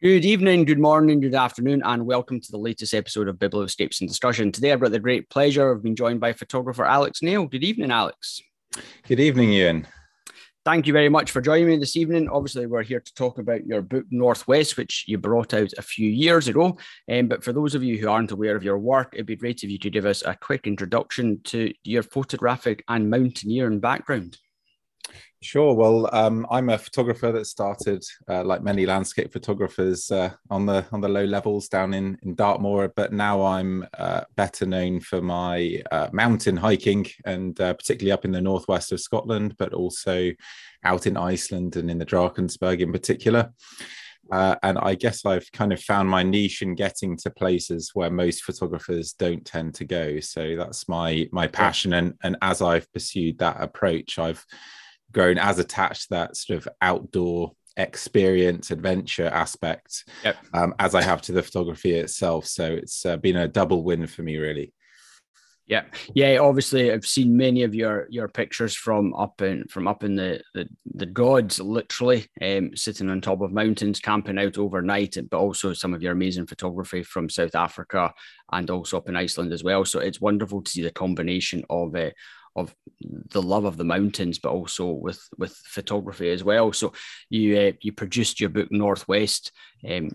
Good evening, good morning, good afternoon, and welcome to the latest episode of Biblioscapes and Discussion. Today, I've got the great pleasure of being joined by photographer Alex Nail. Good evening, Alex. Good evening, Ewan. Thank you very much for joining me this evening. Obviously, we're here to talk about your book Northwest, which you brought out a few years ago. Um, but for those of you who aren't aware of your work, it'd be great if you could give us a quick introduction to your photographic and mountaineering background. Sure. Well, um, I'm a photographer that started, uh, like many landscape photographers, uh, on the on the low levels down in in Dartmoor. But now I'm uh, better known for my uh, mountain hiking, and uh, particularly up in the northwest of Scotland, but also out in Iceland and in the Drakensberg in particular. Uh, and I guess I've kind of found my niche in getting to places where most photographers don't tend to go. So that's my my passion, and and as I've pursued that approach, I've grown as attached to that sort of outdoor experience adventure aspect yep. um, as i have to the photography itself. So it's uh, been a double win for me really. Yeah. Yeah obviously i've seen many of your your pictures from up in from up in the the, the gods literally um, sitting on top of mountains camping out overnight but also some of your amazing photography from south africa and also up in iceland as well. So it's wonderful to see the combination of uh, of the love of the mountains, but also with with photography as well. So you uh, you produced your book Northwest um,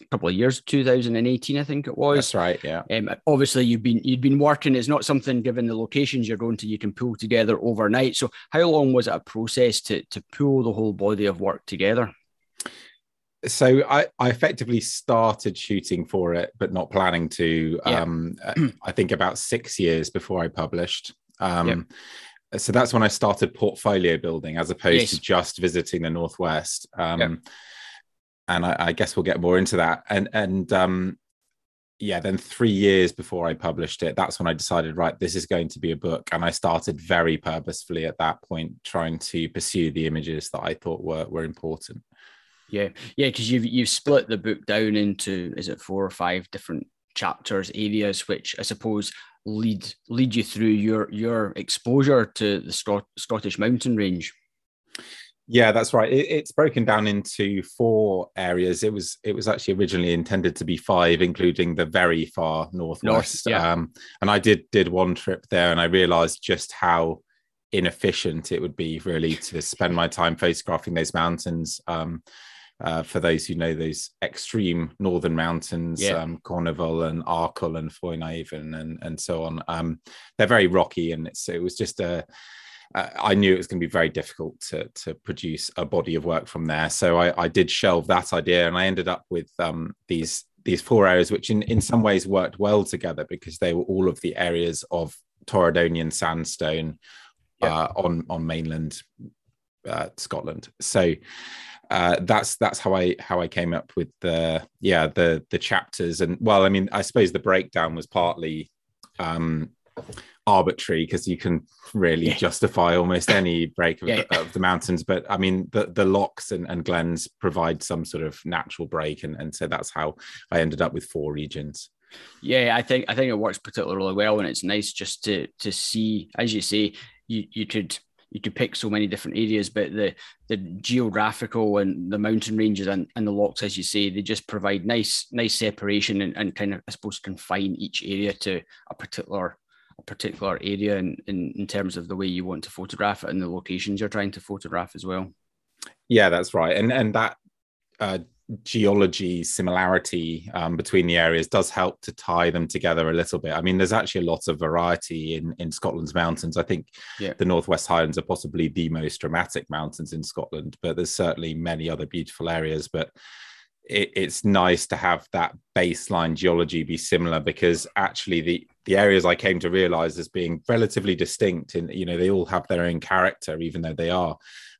a couple of years, 2018, I think it was. That's right. Yeah. Um, obviously, you've been you've been working. It's not something given the locations you're going to you can pull together overnight. So how long was it a process to to pull the whole body of work together? so I, I effectively started shooting for it, but not planning to. Yeah. Um, I think about six years before I published. Um, yep. So that's when I started portfolio building as opposed yes. to just visiting the Northwest. Um, yep. And I, I, guess we'll get more into that. And, and um, yeah, then three years before I published it, that's when I decided, right, this is going to be a book. And I started very purposefully at that point, trying to pursue the images that I thought were, were important. Yeah, yeah, because you've you've split the book down into is it four or five different chapters, areas, which I suppose lead lead you through your your exposure to the Scot- Scottish mountain range. Yeah, that's right. It, it's broken down into four areas. It was it was actually originally intended to be five, including the very far northwest. North, yeah. um, and I did did one trip there, and I realised just how inefficient it would be really to spend my time photographing those mountains. Um, uh, for those who know those extreme northern mountains, yeah. um, Conival and Arkle and Foinaven and and so on. Um, they're very rocky, and it's it was just a. I knew it was going to be very difficult to to produce a body of work from there, so I, I did shelve that idea, and I ended up with um, these these four areas, which in in some ways worked well together because they were all of the areas of Torridonian sandstone yeah. uh, on on mainland uh, Scotland. So uh, that's that's how I how I came up with the yeah the the chapters and well I mean I suppose the breakdown was partly um, arbitrary because you can really yeah. justify almost any break of, yeah. of, the mountains but I mean the the lochs and, and glens provide some sort of natural break and, and so that's how I ended up with four regions. Yeah, I think I think it works particularly well, and it's nice just to to see, as you say, you you could you could pick so many different areas, but the the geographical and the mountain ranges and, and the lochs, as you say, they just provide nice nice separation and, and kind of I suppose confine each area to a particular a particular area in, in, in terms of the way you want to photograph it and the locations you're trying to photograph as well. Yeah, that's right. And and that uh, geology similarity um, between the areas does help to tie them together a little bit. I mean, there's actually a lot of variety in in Scotland's mountains. I think yeah. the Northwest Highlands are possibly the most dramatic mountains in Scotland, but there's certainly many other beautiful areas. But it, it's nice to have that baseline geology be similar because actually the the areas I came to realize as being relatively distinct and you know they all have their own character even though they are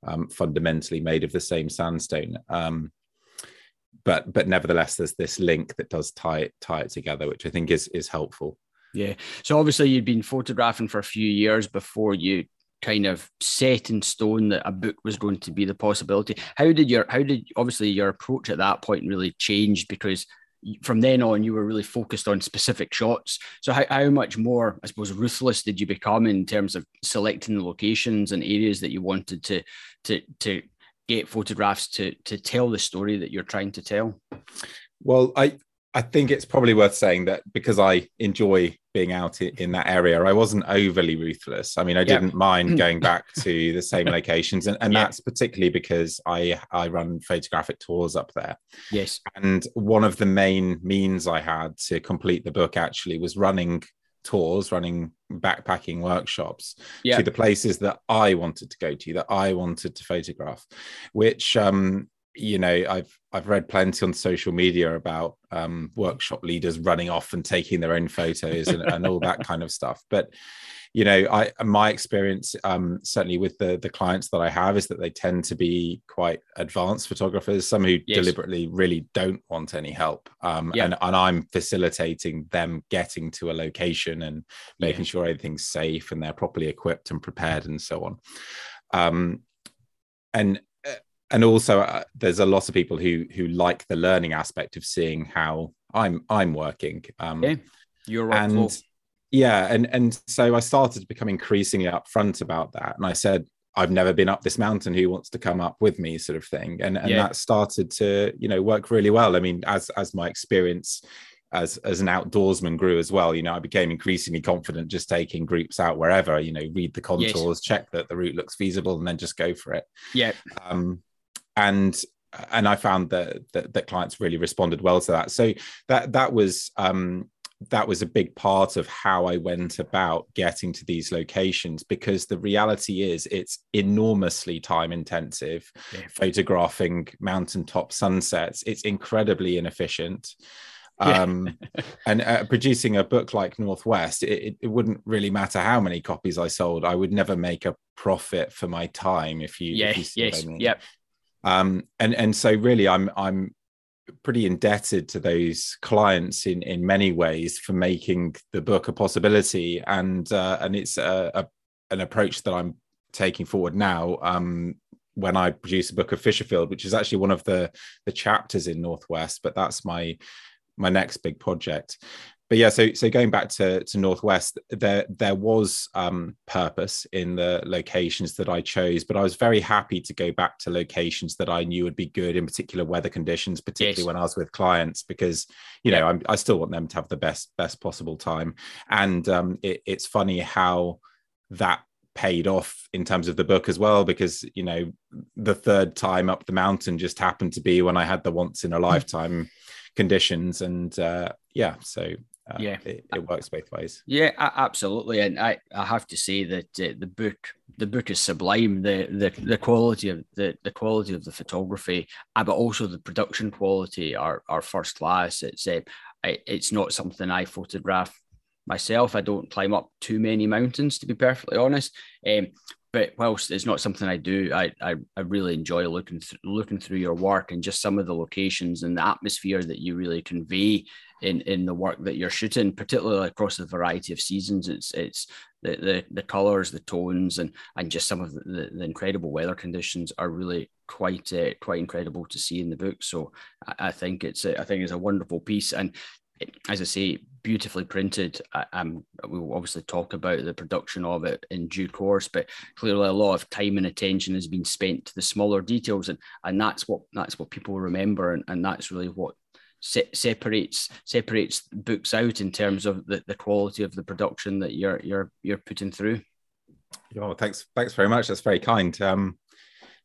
um, fundamentally made of the same sandstone. Um, but but nevertheless there's this link that does tie it tie it together which i think is is helpful. Yeah. So obviously you'd been photographing for a few years before you kind of set in stone that a book was going to be the possibility. How did your how did obviously your approach at that point really change because from then on you were really focused on specific shots. So how, how much more i suppose ruthless did you become in terms of selecting the locations and areas that you wanted to to to get photographs to to tell the story that you're trying to tell? Well, I I think it's probably worth saying that because I enjoy being out in that area, I wasn't overly ruthless. I mean, I didn't mind going back to the same locations, and, and that's particularly because I I run photographic tours up there. Yes, and one of the main means I had to complete the book actually was running tours, running backpacking workshops to the places that I wanted to go to, that I wanted to photograph, which um, you know i've i've read plenty on social media about um, workshop leaders running off and taking their own photos and, and all that kind of stuff but you know i my experience um, certainly with the the clients that i have is that they tend to be quite advanced photographers some who yes. deliberately really don't want any help um, yeah. and, and i'm facilitating them getting to a location and making yeah. sure everything's safe and they're properly equipped and prepared and so on um, and and also uh, there's a lot of people who who like the learning aspect of seeing how I'm I'm working. Um, yeah, you're and yeah, and and so I started to become increasingly upfront about that, and I said. I've never been up this mountain. Who wants to come up with me, sort of thing, and and yeah. that started to you know work really well. I mean, as as my experience as as an outdoorsman grew as well you know i became increasingly confident just taking groups out wherever you know read the contours yes. check that the route looks feasible and then just go for it yeah um and and I found that, that, that clients really responded well to that. So that that was um, that was a big part of how I went about getting to these locations because the reality is it's enormously time intensive. Yeah. Photographing mountaintop sunsets, it's incredibly inefficient. Um, and uh, producing a book like Northwest, it, it, wouldn't really matter how many copies I sold. I would never make a profit for my time if you, yeah, if you yes, I mean. yep um, and and so really i'm i'm pretty indebted to those clients in in many ways for making the book a possibility. And uh, and it's a, a, an approach that i'm taking forward now um, when i produce a book of fisherfield which is actually one of the the chapters in northwest but that's my my next big project but yeah, so so going back to to Northwest, there there was um, purpose in the locations that I chose, but I was very happy to go back to locations that I knew would be good in particular weather conditions, particularly yes. when I was with clients, because you know I'm, i still want them to have the best best possible time. And um, it, it's funny how that paid off in terms of the book as well because you know the third time up the mountain just happened to be when i had the once in a lifetime conditions and uh, yeah so uh, yeah, it, it, works both ways. Yeah, absolutely. And I, I have to say that uh, the book the book is sublime. The the, the quality of the, the quality of the photography, uh, but also the production quality are are first class. It's uh, it's not something I photograph myself. I don't climb up too many mountains, to be perfectly honest. Um, but whilst it's not something I do, I I, I really enjoy looking th- looking through your work and just some of the locations and the atmosphere that you really convey in in the work that you're shooting, particularly across the variety of seasons. It's it's the the, the colors, the tones, and and just some of the, the, incredible weather conditions are really quite uh, quite incredible to see in the book. So I, I think it's a, I think it's a wonderful piece, and as I say, beautifully printed. I, am we'll obviously talk about the production of it in due course, but clearly a lot of time and attention has been spent to the smaller details, and and that's what that's what people remember, and, and that's really what se- separates separates books out in terms of the, the quality of the production that you're you're you're putting through. Oh, thanks, thanks very much. That's very kind. Um,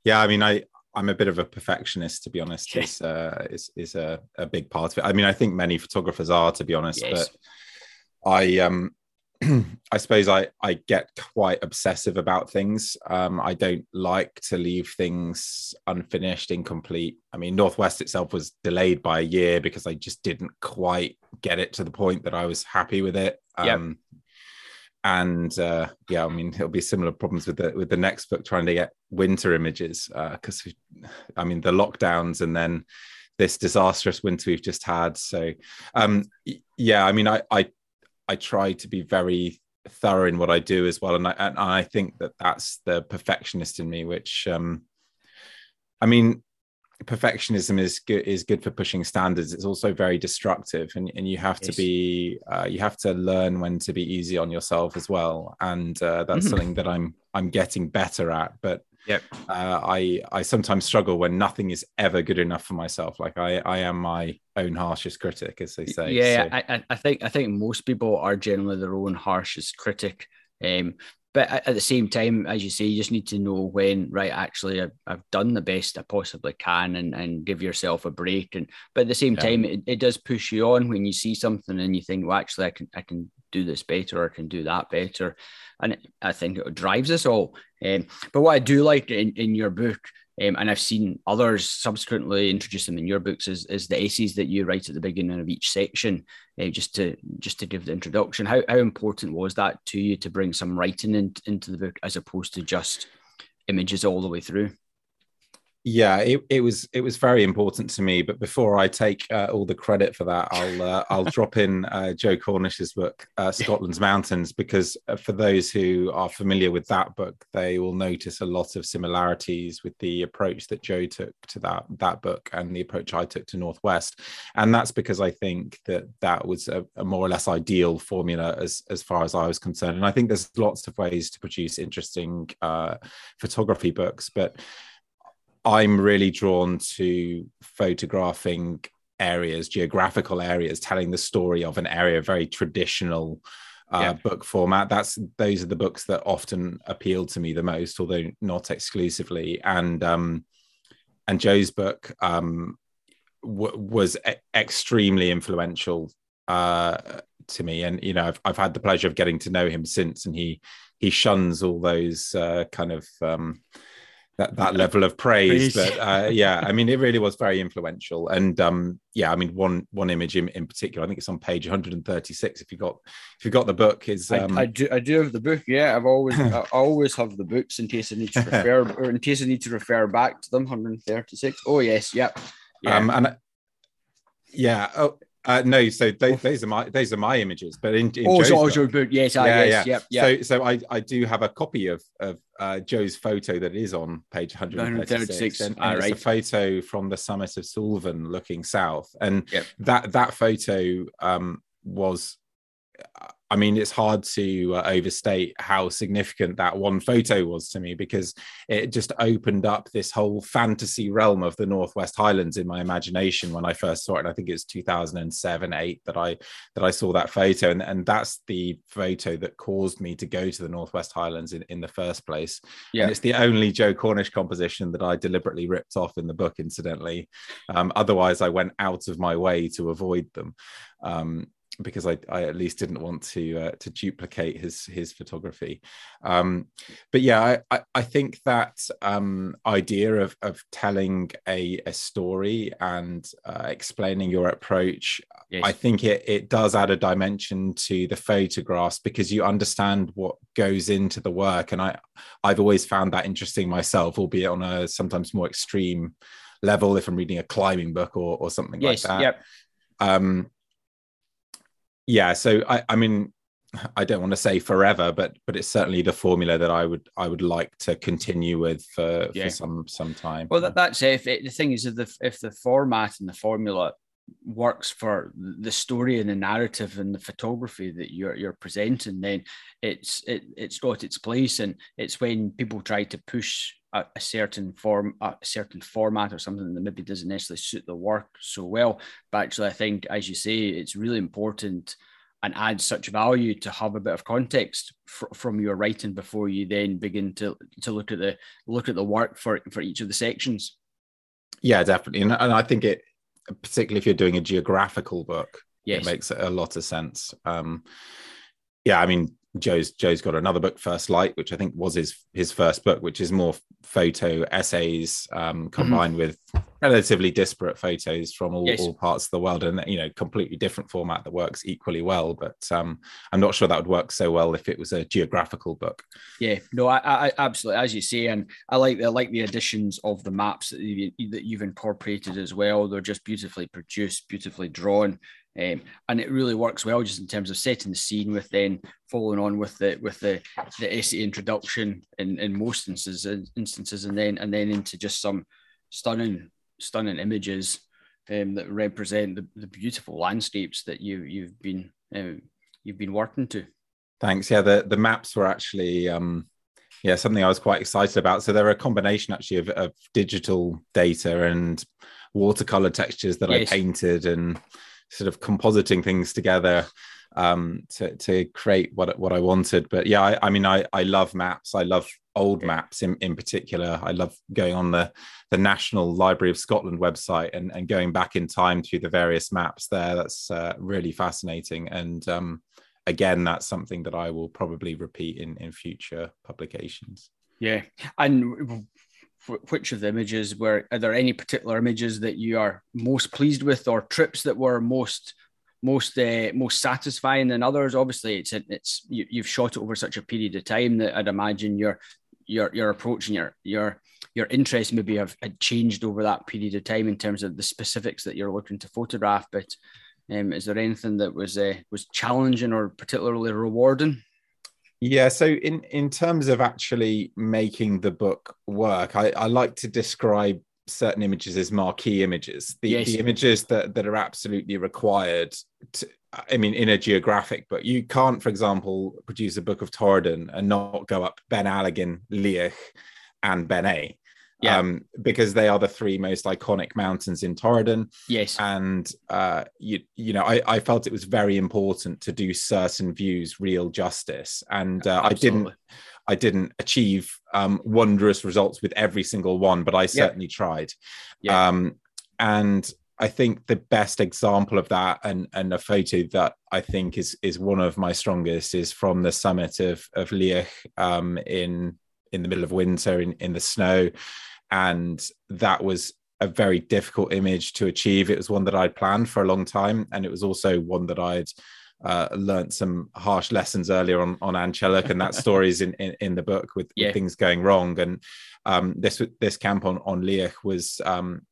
yeah, I mean, I I'm a bit of a perfectionist, to be honest. Is uh, is is a, a big part of it. I mean, I think many photographers are, to be honest. Yes. But I um I suppose I I get quite obsessive about things. Um, I don't like to leave things unfinished, incomplete. I mean, Northwest itself was delayed by a year because I just didn't quite get it to the point that I was happy with it. Um, yep. And uh, yeah, I mean, it'll be similar problems with the with the next book trying to get winter images because uh, I mean the lockdowns and then this disastrous winter we've just had. So um, yeah, I mean, I I I try to be very thorough in what I do as well, and I and I think that that's the perfectionist in me, which um, I mean, perfectionism is good is good for pushing standards. It's also very destructive, and and you have yes. to be uh, you have to learn when to be easy on yourself as well, and uh, that's mm-hmm. something that I'm I'm getting better at, but Yep. Uh, I I sometimes struggle when nothing is ever good enough for myself. Like I I am my own harshest critic, as they say. Yeah, so. I I think I think most people are generally their own harshest critic. Um, but at the same time, as you say, you just need to know when, right, actually, I've, I've done the best I possibly can and, and give yourself a break. And but at the same yeah. time, it, it does push you on when you see something and you think, well, actually, I can I can do this better or can do that better. And I think it drives us all. Um, but what I do like in, in your book um, and I've seen others subsequently introduce them in your books is, is the essays that you write at the beginning of each section, uh, just to just to give the introduction. How, how important was that to you to bring some writing in, into the book as opposed to just images all the way through? Yeah it, it was it was very important to me but before i take uh, all the credit for that i'll uh, i'll drop in uh, joe cornish's book uh, scotland's mountains because uh, for those who are familiar with that book they will notice a lot of similarities with the approach that joe took to that that book and the approach i took to northwest. And that's because i think that that was a, a more or less ideal formula as as far as i was concerned. And i think there's lots of ways to produce interesting uh, photography books but I'm really drawn to photographing areas, geographical areas, telling the story of an area, very traditional uh, yeah. book format. That's those are the books that often appeal to me the most, although not exclusively. And um, and Joe's book um, w- was e- extremely influential uh, to me. And you know, I've I've had the pleasure of getting to know him since, and he he shuns all those uh, kind of um, that that level of praise, but uh, yeah i mean it really was very influential. And um yeah i mean one one image in, in particular i think it's on page 136 if you got if you got the book is um... I, I, do i do have the book yeah. I've always i always have the books in case i need to refer or in case i need to refer back to them 136 oh yes yep. Yeah. um and yeah oh uh, no, so they, those are my those are my images, but in, in oh, Joe's so, book, yes, yeah, yes, yeah. Yep, yep. So, so I, I do have a copy of of uh, Joe's photo that is on page 136, and, and it's a photo from the summit of Suilven looking south, and yep. that that photo um, was I mean, it's hard to uh, overstate how significant that one photo was to me because it just opened up this whole fantasy realm of the Northwest Highlands in my imagination when I first saw it. And I think it was 2007, eight that I that I saw that photo, and, and that's the photo that caused me to go to the Northwest Highlands in, in the first place. Yeah, and it's the only Joe Cornish composition that I deliberately ripped off in the book, incidentally. Um, otherwise, I went out of my way to avoid them. Um, because I, I at least didn't want to uh, to duplicate his his photography. Um, but yeah, I, I, think that um, idea of of telling a, a story and uh, explaining your approach, yes. I think it it does add a dimension to the photographs because you understand what goes into the work, and I I've always found that interesting myself, albeit on a sometimes more extreme level if I'm reading a climbing book or or something yes, like that. Yep. Um, yeah so i i mean i don't want to say forever but but it's certainly the formula that i would i would like to continue with for, yeah. for some some time well that, that's it. if it, the thing is if the if the format and the formula works for the story and the narrative and the photography that you're you're presenting then it's it, it's got its place and it's when people try to push a, a, certain form, a certain format, or something that maybe doesn't necessarily suit the work so well. But actually, I think, as you say, it's really important and adds such value to have a bit of context fr- from your writing before you then begin to to look at the look at the work for for each of the sections. Yeah, definitely, and, and I think it, particularly if you're doing a geographical book, yes. it makes a lot of sense. Um, yeah, I mean, Joe's Joe's got another book, First Light, which I think was his his first book, which is more photo essays um, mm-hmm. combined mm-hmm. with relatively disparate photos from all, yes. all, parts of the world, and you know, completely different format that works equally well. But um, I'm not sure that would work so well if it was a geographical book. Yeah, no, I, I absolutely, as you say, and I like the I like the additions of the maps that, you, that you've incorporated as well. They're just beautifully produced, beautifully drawn. Um, and it really works well just in terms of setting the scene with then following on with the with the the essay introduction in, in most instances instances and then and then into just some stunning stunning images um, that represent the, the beautiful landscapes that you you've been uh, you've been working to. Thanks. Yeah, the the maps were actually um, yeah, something I was quite excited about. So they're a combination actually of, of digital data and watercolor textures that yes. I painted and sort of compositing things together um, to to create what what I wanted. But yeah, I, I mean, I I love maps. I love old maps in, in particular. I love going on the the National Library of Scotland website and, and going back in time through the various maps there. That's uh, really fascinating. And um, again, that's something that I will probably repeat in in future publications. Yeah, and which of the images were are there any particular images that you are most pleased with or trips that were most most uh, most satisfying than others? Obviously it's it's you, you've shot it over such a period of time that i'd imagine your your your approach and your your your interest maybe have had changed over that period of time in terms of the specifics that you're looking to photograph. But um, is there anything that was uh, was challenging or particularly rewarding yeah, so in in terms of actually making the book work, I, I like to describe certain images as marquee images. The, yes. the images that, that are absolutely required to, I mean, in a geographic book, you can't, for example, produce a book of Torridon and not go up Ben Alligin, Liathach, and Ben Eighe yeah. um, because they are the three most iconic mountains in Torridon. Yes, and uh, you you know I, I felt it was very important to do certain views real justice, and uh, I didn't I didn't achieve um, wondrous results with every single one, but I certainly yeah. tried. Yeah. Um, and I think the best example of that, and and a photo that I think is is one of my strongest, is from the summit of of Liathach um, in in the middle of winter in in the snow and that was a very difficult image to achieve. It was one that I'd planned for a long time, and it was also one that I'd uh, learned some harsh lessons earlier on on An Teallach, and that story is in, in, in the book with, yeah. with, things going wrong. And um, this this camp on on Liathach was um,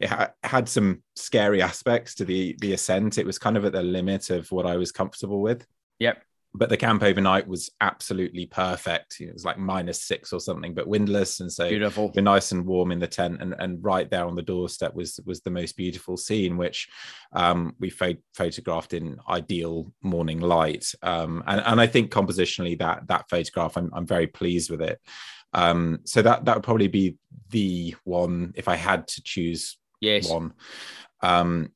it ha- had some scary aspects to the the ascent. It was kind of at the limit of what I was comfortable with. Yep but the camp overnight was absolutely perfect. It was like minus six or something, but windless, and so beautiful. We're nice and warm in the tent, and and right there on the doorstep was was the most beautiful scene, which um, we pho- photographed in ideal morning light. Um, and and I think compositionally that that photograph, I'm I'm very pleased with it. Um, so that that would probably be the one if I had to choose yes. one. Um,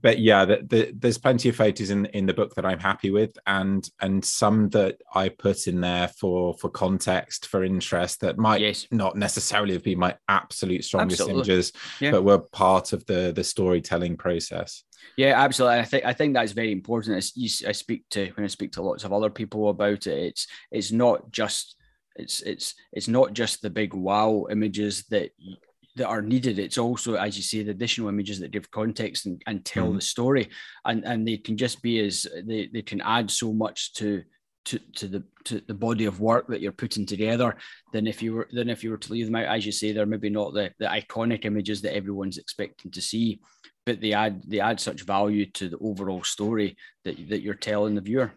but yeah, the, the, there's plenty of photos in in the book that I'm happy with, and and some that I put in there for for context, for interest, that might yes. not necessarily have been my absolute strongest absolutely. images, yeah. but were part of the the storytelling process. Yeah, absolutely. I think I think that's very important. As you, I speak to when I speak to lots of other people about it, it's it's not just it's it's it's not just the big wow images that that are needed. It's also, as you say, the additional images that give context and, and tell mm-hmm. the story, and and they can just be as they, they can add so much to to, to the to the body of work that you're putting together than if you were than if you were to leave them out. As you say, they're maybe not the the iconic images that everyone's expecting to see, but they add they add such value to the overall story that that you're telling the viewer.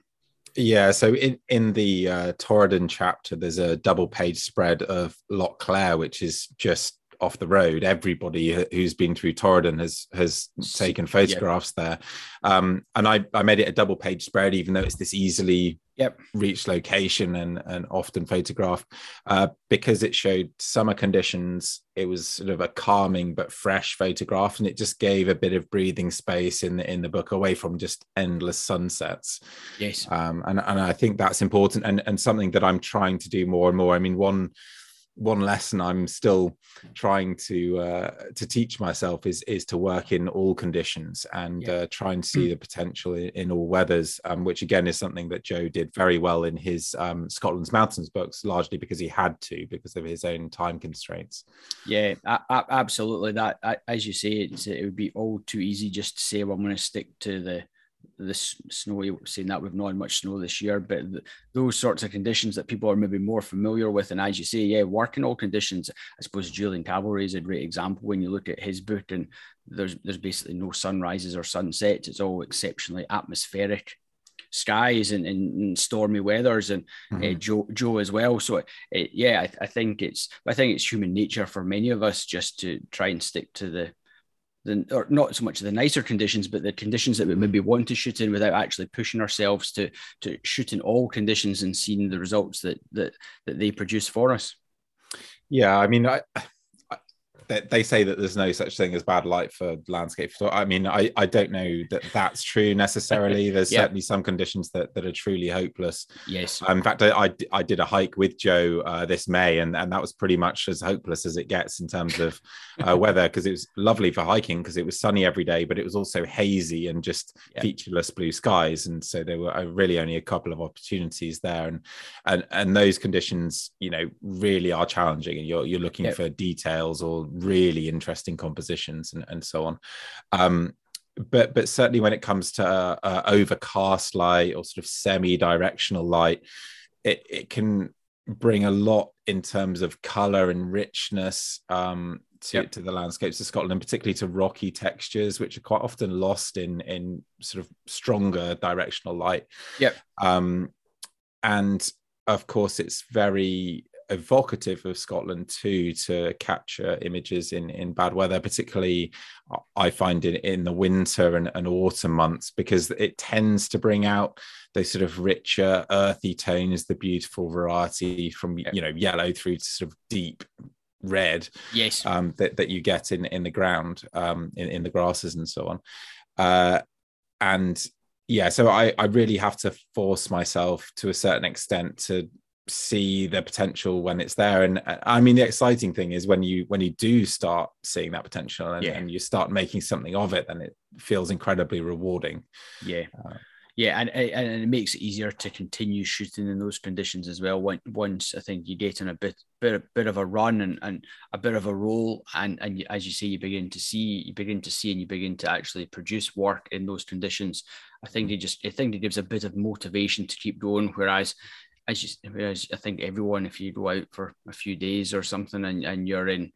Yeah, so in in the uh, Torridon chapter, there's a double page spread of Loch Clair, which is just off the road. Everybody who's been through Torridon has has taken photographs yep. there, um, and I I made it a double page spread, even though it's this easily yep. reached location and and often photographed, uh, because it showed summer conditions. It was sort of a calming but fresh photograph, and it just gave a bit of breathing space in the in the book away from just endless sunsets. Yes, um, and and I think that's important and and something that I'm trying to do more and more. I mean, one one lesson I'm still trying to uh, to teach myself is is to work in all conditions and yeah. uh, try and see mm. the potential in, in all weathers, um, which again is something that Joe did very well in his um, Scotland's Mountains books, largely because he had to because of his own time constraints. Yeah, absolutely. That as you say, it would be all too easy just to say, "Well, I'm going to stick to the." This snowy saying that we've not had much snow this year but those sorts of conditions that people are maybe more familiar with and as you say yeah working all conditions i suppose Julian Calverley is a great example when you look at his book and there's there's basically no sunrises or sunsets it's all exceptionally atmospheric skies and, and, stormy weathers and mm-hmm. uh, joe joe as well so it, yeah I, I think it's i think it's human nature for many of us just to try and stick to the the or not so much the nicer conditions, but the conditions that we maybe want to shoot in without actually pushing ourselves to to shoot in all conditions and seeing the results that that that they produce for us. Yeah, I mean, I they say that there's no such thing as bad light for landscape. So, I mean, I, I don't know that that's true necessarily. There's yeah. certainly some conditions that, that are truly hopeless. Yes. in fact, I, I, I, did a hike with Joe uh, this May, and, and that was pretty much as hopeless as it gets in terms of uh, weather because it was lovely for hiking because it was sunny every day, but it was also hazy and just yeah. featureless blue skies. And so there were uh, really only a couple of opportunities there. And and and those conditions, you know, really are challenging. And you're you're looking yeah. for details or really interesting compositions and, and so on. Um, but but certainly when it comes to uh, overcast light or sort of semi-directional light, it, it can bring a lot in terms of color and richness um, to, yep. to the landscapes of Scotland, particularly to rocky textures, which are quite often lost in in sort of stronger directional light. Yep. Um, and of course, it's very evocative of Scotland too to capture images in in bad weather, particularly I find in in the winter and, and autumn months because it tends to bring out those sort of richer earthy tones, the beautiful variety from you know yellow through to sort of deep red yes. um, that, that you get in in the ground um, in, in the grasses and so on. Uh, and yeah so I, I really have to force myself to a certain extent to see the potential when it's there. And uh, i mean the exciting thing is when you when you do start seeing that potential and, yeah. and you start making something of it then it feels incredibly rewarding. Yeah. Uh, yeah and, and it makes it easier to continue shooting in those conditions as well once i think you get in a bit bit, bit of a run and, and a bit of a roll and and as you say you begin to see you begin to see and you begin to actually produce work in those conditions. I think it just i think it gives a bit of motivation to keep going whereas as you, as I think everyone, if you go out for a few days or something and, and you're in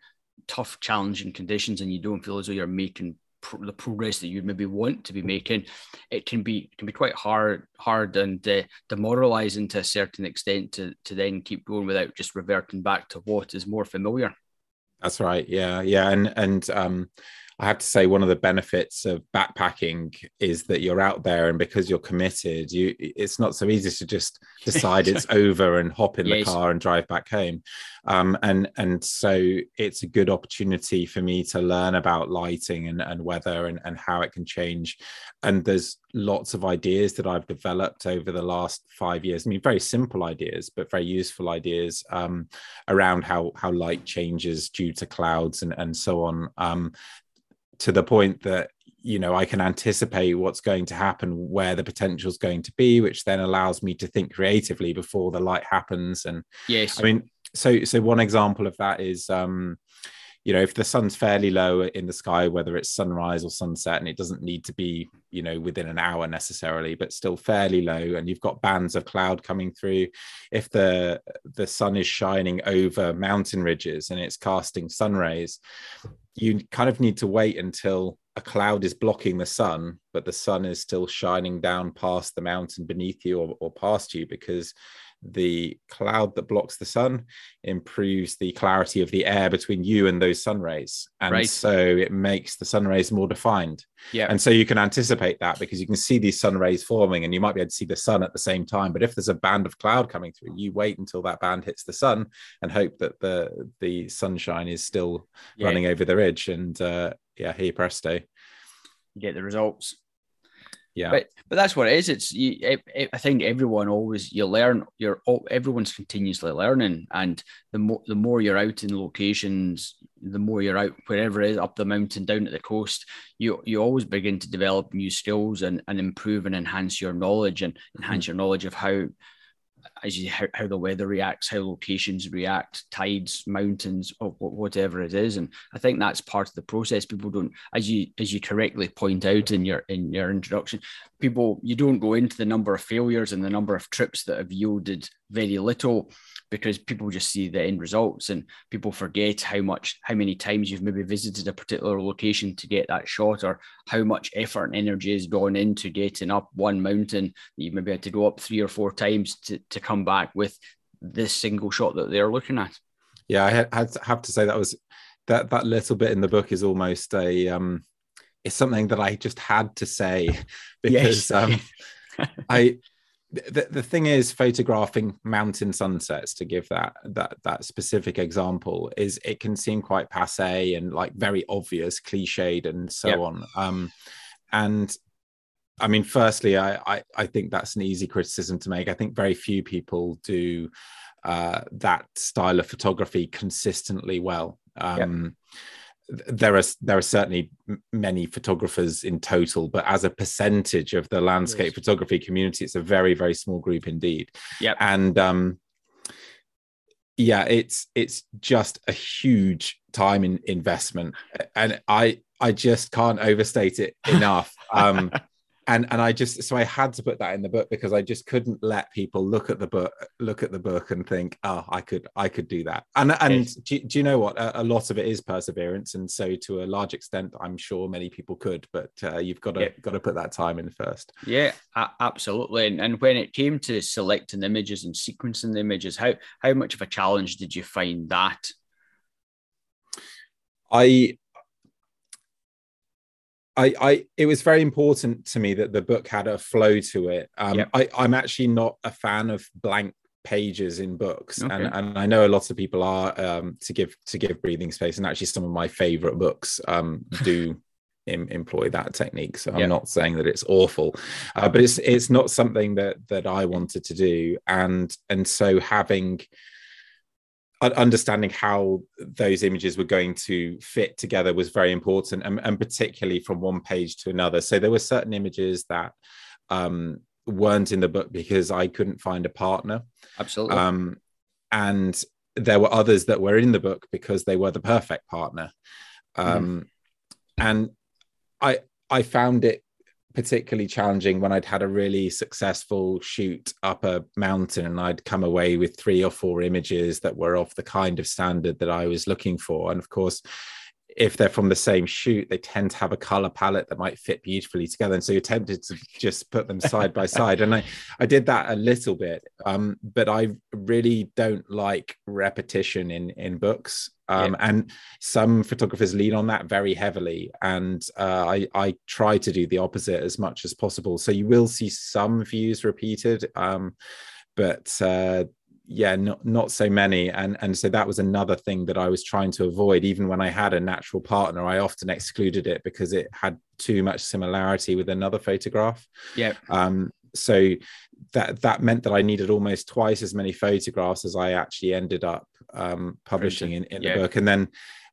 tough, challenging conditions and you don't feel as though you're making pro- the progress that you maybe want to be making, it can be it can be quite hard, hard and uh, demoralizing to a certain extent to to then keep going without just reverting back to what is more familiar. That's right. Yeah, yeah, and and um, I have to say one of the benefits of backpacking is that you're out there, and because you're committed, you it's not so easy to just decide it's over and hop in yes. the car and drive back home. Um, and and so it's a good opportunity for me to learn about lighting and, and weather and, and how it can change. And there's lots of ideas that I've developed over the last five years. I mean, very simple ideas, but very useful ideas um, around how how light changes due to clouds and and so on. Um, to the point that you know i can anticipate what's going to happen where the potential is going to be which then allows me to think creatively before the light happens. And yes. I mean so so one example of that is um you know if the sun's fairly low in the sky whether it's sunrise or sunset and it doesn't need to be you know within an hour necessarily but still fairly low and you've got bands of cloud coming through if the the sun is shining over mountain ridges and it's casting sun rays you kind of need to wait until a cloud is blocking the sun, but the sun is still shining down past the mountain beneath you or, or past you because the cloud that blocks the sun improves the clarity of the air between you and those sun rays. And right. so it makes the sun rays more defined. Yeah. And so you can anticipate that because you can see these sun rays forming and you might be able to see the sun at the same time. But if there's a band of cloud coming through you wait until that band hits the sun and hope that the the sunshine is still yeah. running over the ridge. And uh yeah hey presto you get the results yeah. But but that's what it is. It's you, it, it, i think everyone always you learn you're everyone's continuously learning. And the more the more you're out in locations the more you're out wherever it is up the mountain down at the coast you you always begin to develop new skills and, and improve and enhance your knowledge and enhance mm-hmm. your knowledge of how as you how, how, the weather reacts, how locations react, tides, mountains, or whatever it is. And I think that's part of the process. People don't, as you as you correctly point out in your in your introduction, people you don't go into the number of failures and the number of trips that have yielded very little because people just see the end results and people forget how much how many times you've maybe visited a particular location to get that shot or how much effort and energy has gone into getting up one mountain that you maybe had to go up three or four times to, to come back with this single shot that they're looking at yeah i had, have to say that was that that little bit in the book is almost a um is something that I just had to say because yes. um, I the, the thing is photographing mountain sunsets to give that that that specific example is it can seem quite passe and like very obvious cliched and so yep. on. Um and i mean firstly I, I i think that's an easy criticism to make. I think very few people do uh that style of photography consistently well. Um yep there are there are certainly many photographers in total, but as a percentage of the landscape yes. photography community, it's a very very small group indeed. Yeah, and um, yeah, it's it's just a huge time in investment, and I I just can't overstate it enough. um, and and I just so I had to put that in the book because I just couldn't let people look at the book look at the book and think oh I could I could do that. And and do, do, you know what? A, a, lot of it is perseverance and so to a large extent I'm sure many people could but uh, you've got to yeah. got to put that time in first. Yeah absolutely. And, and when it came to selecting images and sequencing the images how how much of a challenge did you find that? I I, I, it was very important to me that the book had a flow to it. Um, yep. I, I'm actually not a fan of blank pages in books, okay. and, and I know a lot of people are um, to give to give breathing space. And actually, some of my favorite books um, do em, employ that technique. So I'm yep. not saying that it's awful, uh, but it's it's not something that that I wanted to do. And and so having understanding how those images were going to fit together was very important and, and, particularly from one page to another. So there were certain images that um, weren't in the book because i couldn't find a partner. Absolutely. Um, and there were others that were in the book because they were the perfect partner. Um, mm. and i i found it particularly challenging when I'd had a really successful shoot up a mountain and I'd come away with three or four images that were of the kind of standard that I was looking for. And of course, if they're from the same shoot, they tend to have a color palette that might fit beautifully together. And so you're tempted to just put them side by side. And I, I did that a little bit, um, but I really don't like repetition in in books. Um, yeah. And some photographers lean on that very heavily, and uh, I, I try to do the opposite as much as possible. So you will see some views repeated, um, but uh, yeah not not so many. And and so that was another thing that i was trying to avoid. Even when i had a natural partner i often excluded it because it had too much similarity with another photograph. Yeah. Um so that that meant that i needed almost twice as many photographs as i actually ended up um publishing in, in yeah. the book. And then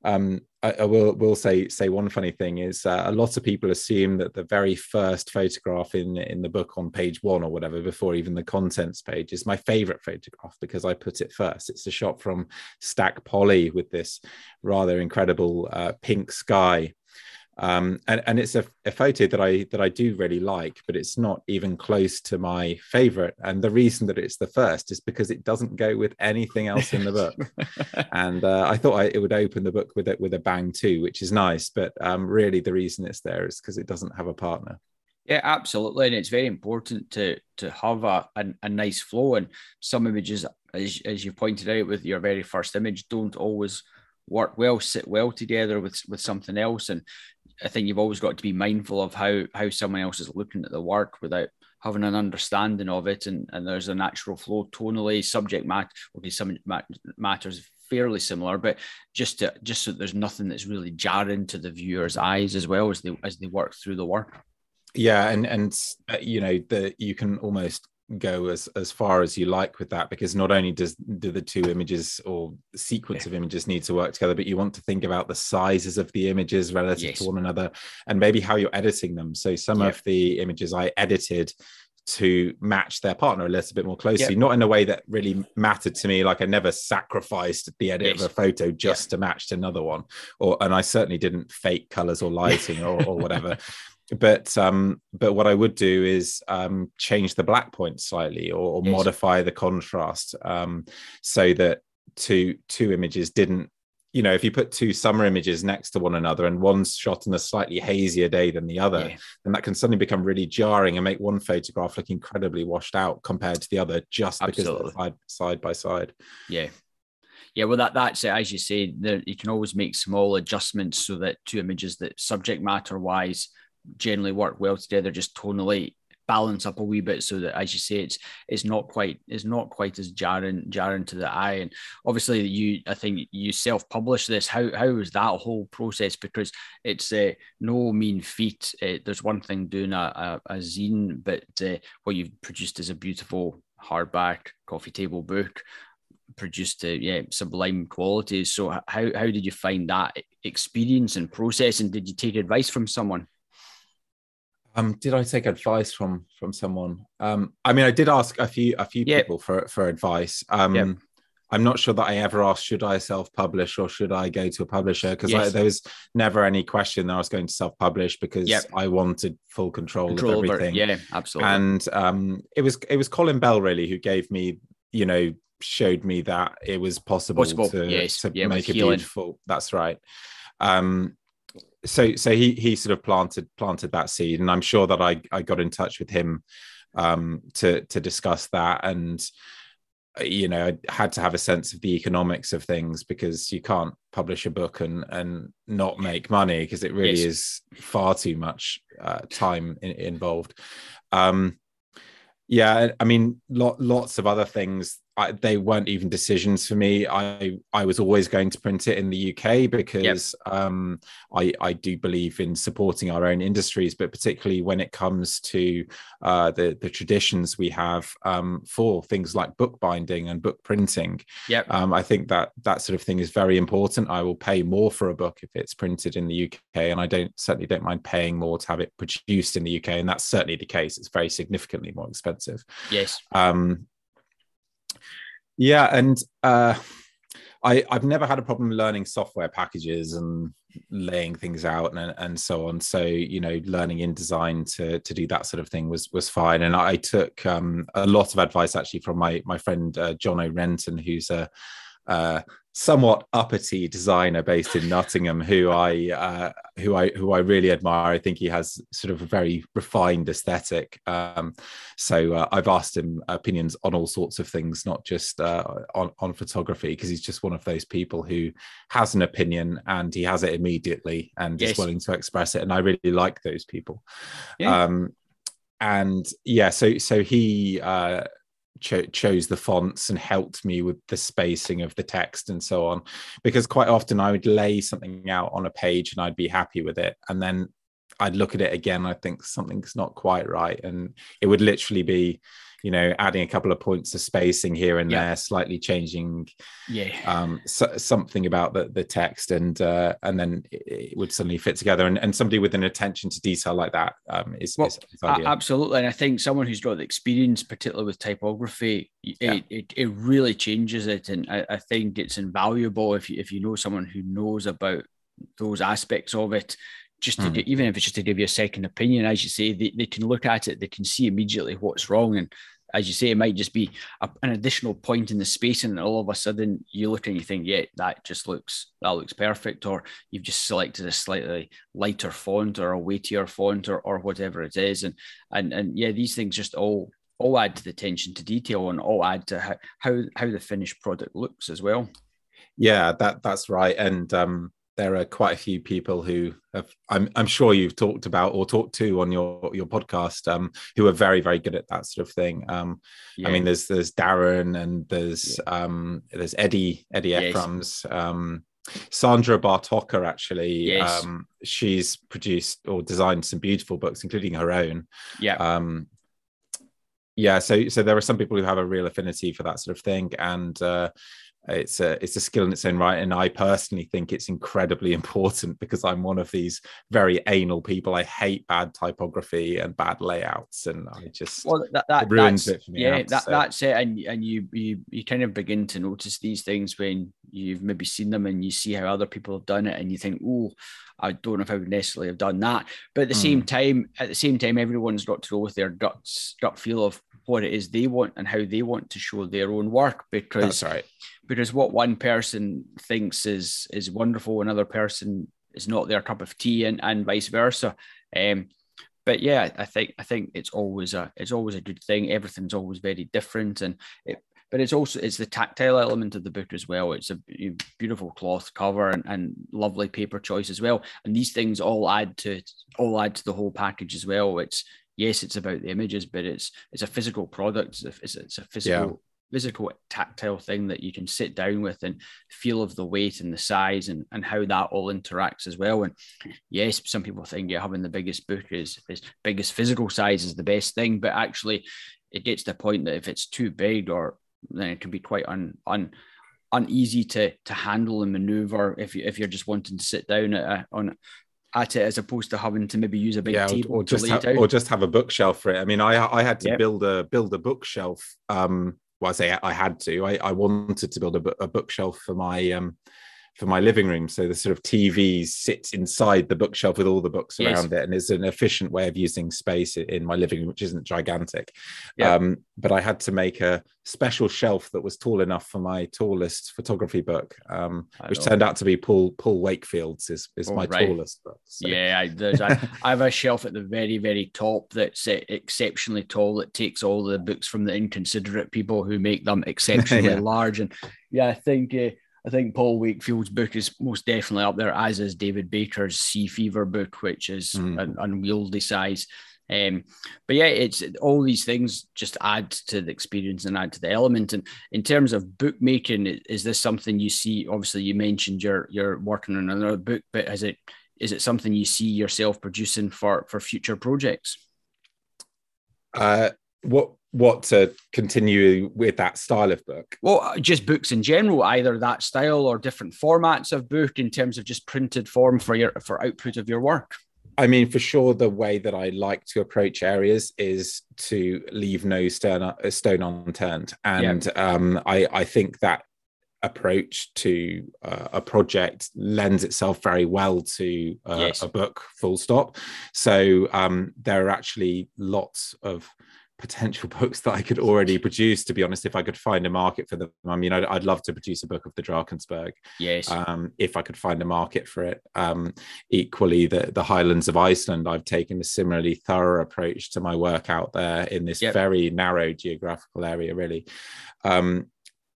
um, I, I, will will say say one funny thing is uh, a lot of people assume that the very first photograph in in the book on page one or whatever before even the contents page is my favorite photograph because I put it first. It's a shot from Stac Pollaidh with this rather incredible uh, pink sky um, and, and it's a, a, photo that I that I do really like, but it's not even close to my favorite. And the reason that it's the first is because it doesn't go with anything else in the book. and uh, I thought I, it would open the book with it with a bang too, which is nice. But um, really, the reason it's there is because it doesn't have a partner. Yeah, absolutely, and it's very important to to have a, a, a nice flow. And some images, as as you pointed out with your very first image, don't always work well, sit well together with with something else. And I think you've always got to be mindful of how how someone else is looking at the work without having an understanding of it. And, and there's a natural flow tonally, subject matter, okay, some matters fairly similar, but just to, just so there's nothing that's really jarring to the viewer's eyes as well as they as they work through the work. Yeah, and and uh, you know the you can almost go as as far as you like with that because not only does do the two images or sequence of images need to work together but you want to think about the sizes of the images relative yes. to one another and maybe how you're editing them so some of the images i edited to match their partner a little bit more closely, not in a way that really mattered to me. Like I never sacrificed the edit yes. of a photo just to match to another one, or and I certainly didn't fake colors or lighting or, or whatever. But um, but what I would do is um, change the black point slightly or, or yes. modify the contrast um, so that two two images didn't you know if you put two summer images next to one another and one's shot on a slightly hazier day than the other yeah. then that can suddenly become really jarring and make one photograph look incredibly washed out compared to the other just Absolutely. because side, side by side yeah Yeah, well, that that's it. As you say, there, you can always make small adjustments so that two images that subject matter wise generally work well together, just tonally balance up a wee bit so that as you say it's it's not quite it's not quite as jarring jarring to the eye. And obviously you i think you self-publish this. How how is that whole process? Because it's uh, no mean feat. Uh, there's one thing doing a, a, a zine but uh, what you've produced is a beautiful hardback coffee table book produced to yeah sublime qualities. So how, how did you find that experience and process? And did you take advice from someone um, did I take advice from from someone? Um, I mean, I did ask a few a few yep. people for for advice. Um, yep. I'm not sure that I ever asked, should I self publish or should I go to a publisher? Because yes. there was never any question that I was going to self publish because yep. I wanted full control, control of everything. Yeah, absolutely. And um, it was it was Colin Bell really who gave me, you know, showed me that it was possible, possible. to, yes. to yeah, make it healing. beautiful. That's right. Um, so so he he sort of planted planted that seed, and I'm sure that I I got in touch with him um, to to discuss that, and you know I had to have a sense of the economics of things because you can't publish a book and and not make money because it really yes. is far too much uh, time in, involved. Um, yeah, I mean, lot, lots of other things I, they weren't even decisions for me. I I was always going to print it in the UK because yep. um, I I do believe in supporting our own industries, but particularly when it comes to uh, the the traditions we have um, for things like bookbinding and book printing. Yep. Um, I think that that sort of thing is very important. I will pay more for a book if it's printed in the UK, and I don't certainly don't mind paying more to have it produced in the UK, and that's certainly the case. It's very significantly more expensive. Yes. Um, yeah, and uh, I I've never had a problem learning software packages and laying things out and, and so on. So you know, learning InDesign to to do that sort of thing was was fine. And I took um, a lot of advice actually from my my friend uh, John O'Renton, who's a uh, somewhat uppity designer based in Nottingham who I uh, who I who I really admire. I think he has sort of a very refined aesthetic. Um, so uh, I've asked him opinions on all sorts of things, not just uh, on on photography, because he's just one of those people who has an opinion and he has it immediately and yes. is willing to express it. And I really like those people. Yeah. Um, and yeah, so so he uh, cho- chose the fonts and helped me with the spacing of the text and so on because quite often i would lay something out on a page and i'd be happy with it and then i'd look at it again i think something's not quite right and it would literally be you know adding a couple of points of spacing here and yeah. there slightly changing yeah. um so, something about the, the text and uh and then it, would suddenly fit together. And, and somebody with an attention to detail like that um is, well, is, is absolutely. And i think someone who's got the experience particularly with typography yeah. it, it, it really changes it. And I, I think it's invaluable if you if you know someone who knows about those aspects of it just to, mm. even if it's just to give you a second opinion, as you say, they, they can look at it, they can see immediately what's wrong. And as you say, it might just be a, an additional point in the space, and all of a sudden you look and you think, yeah, that just looks that looks perfect, or you've just selected a slightly lighter font or a weightier font or, or whatever it is, and and and yeah, these things just all all add to the attention to detail and all add to how how, how the finished product looks as well. Yeah, that that's right, and um, there are quite a few people who have I'm, I'm sure you've talked about or talked to on your your podcast um, who are very very good at that sort of thing um, yeah. i mean there's there's darren and there's yeah. um, there's eddie eddie yes. Ephraums, um, sandra bartocha actually yes. Um, she's produced or designed some beautiful books including her own yeah um, yeah so so there are some people who have a real affinity for that sort of thing and uh, it's a it's a skill in its own right and i personally think it's incredibly important because i'm one of these very anal people i hate bad typography and bad layouts and i just well that, that it ruins it for me yeah that, that's it and and you you you kind of begin to notice these things when you've maybe seen them and you see how other people have done it and you think oh I don't know if I would necessarily have done that. But at the mm. same time, at the same time, everyone's got to go with their guts, gut feel of what it is they want and how they want to show their own work. Because That's right. Because what one person thinks is is wonderful, another person is not their cup of tea, and, and vice versa. Um, but yeah, I think I think it's always a it's always a good thing. Everything's always very different, and it but it's also it's the tactile element of the book as well. It's a beautiful cloth cover and, and lovely paper choice as well. And these things all add to all add to the whole package as well. It's yes, it's about the images, but it's it's a physical product. It's a, it's a physical physical tactile thing that you can sit down with and feel of the weight and the size and, and how that all interacts as well. And yes, some people think yeah, having the biggest book is is biggest physical size is the best thing, but actually it gets to the point that if it's too big or then it can be quite un, un uneasy to to handle and maneuver if you if you're just wanting to sit down at a, on at it as opposed to having to maybe use a big yeah, table or, just have, or just have a bookshelf for it. I mean, I I had to yep. build a build a bookshelf um well, I say I had to. I, I wanted to build a, a bookshelf for my um, for my living room. So the sort of TV sits inside the bookshelf with all the books yes. around it, and is an efficient way of using space in my living room, which isn't gigantic. Yeah. Um, but I had to make a special shelf that was tall enough for my tallest photography book, um, which turned out to be Paul Paul Wakefield's is, is oh, my right. tallest book. So. Yeah, I, I, have a shelf at the very very top that's exceptionally tall that takes all the books from the inconsiderate people who make them exceptionally yeah. large. And yeah, I think. Uh, I think Paul Wakefield's book is most definitely up there, as is David Baker's Sea Fever book, which is mm. an unwieldy size. Um, but yeah, it's all these things just add to the experience and add to the element. And in terms of bookmaking, is this something you see? Obviously, you mentioned you're you're working on another book, but is it is it something you see yourself producing for for future projects? Uh, what what to continue with that style of book? Well, uh, just books in general, either that style or different formats of book in terms of just printed form for your for output of your work. I mean, for sure, the way that I like to approach areas is to leave no stone, uh, stone unturned, and yeah. um, I, I think that approach to uh, a project lends itself very well to uh, yes. a book full stop so um, there are actually lots of potential books that I could already produce. To be honest, if I could find a market for them, I mean, I'd, I'd love to produce a book of the Drakensberg. Yes. Um, if I could find a market for it. Um, equally, the the Highlands of Iceland, I've taken a similarly thorough approach to my work out there in this yep. very narrow geographical area, really. Um,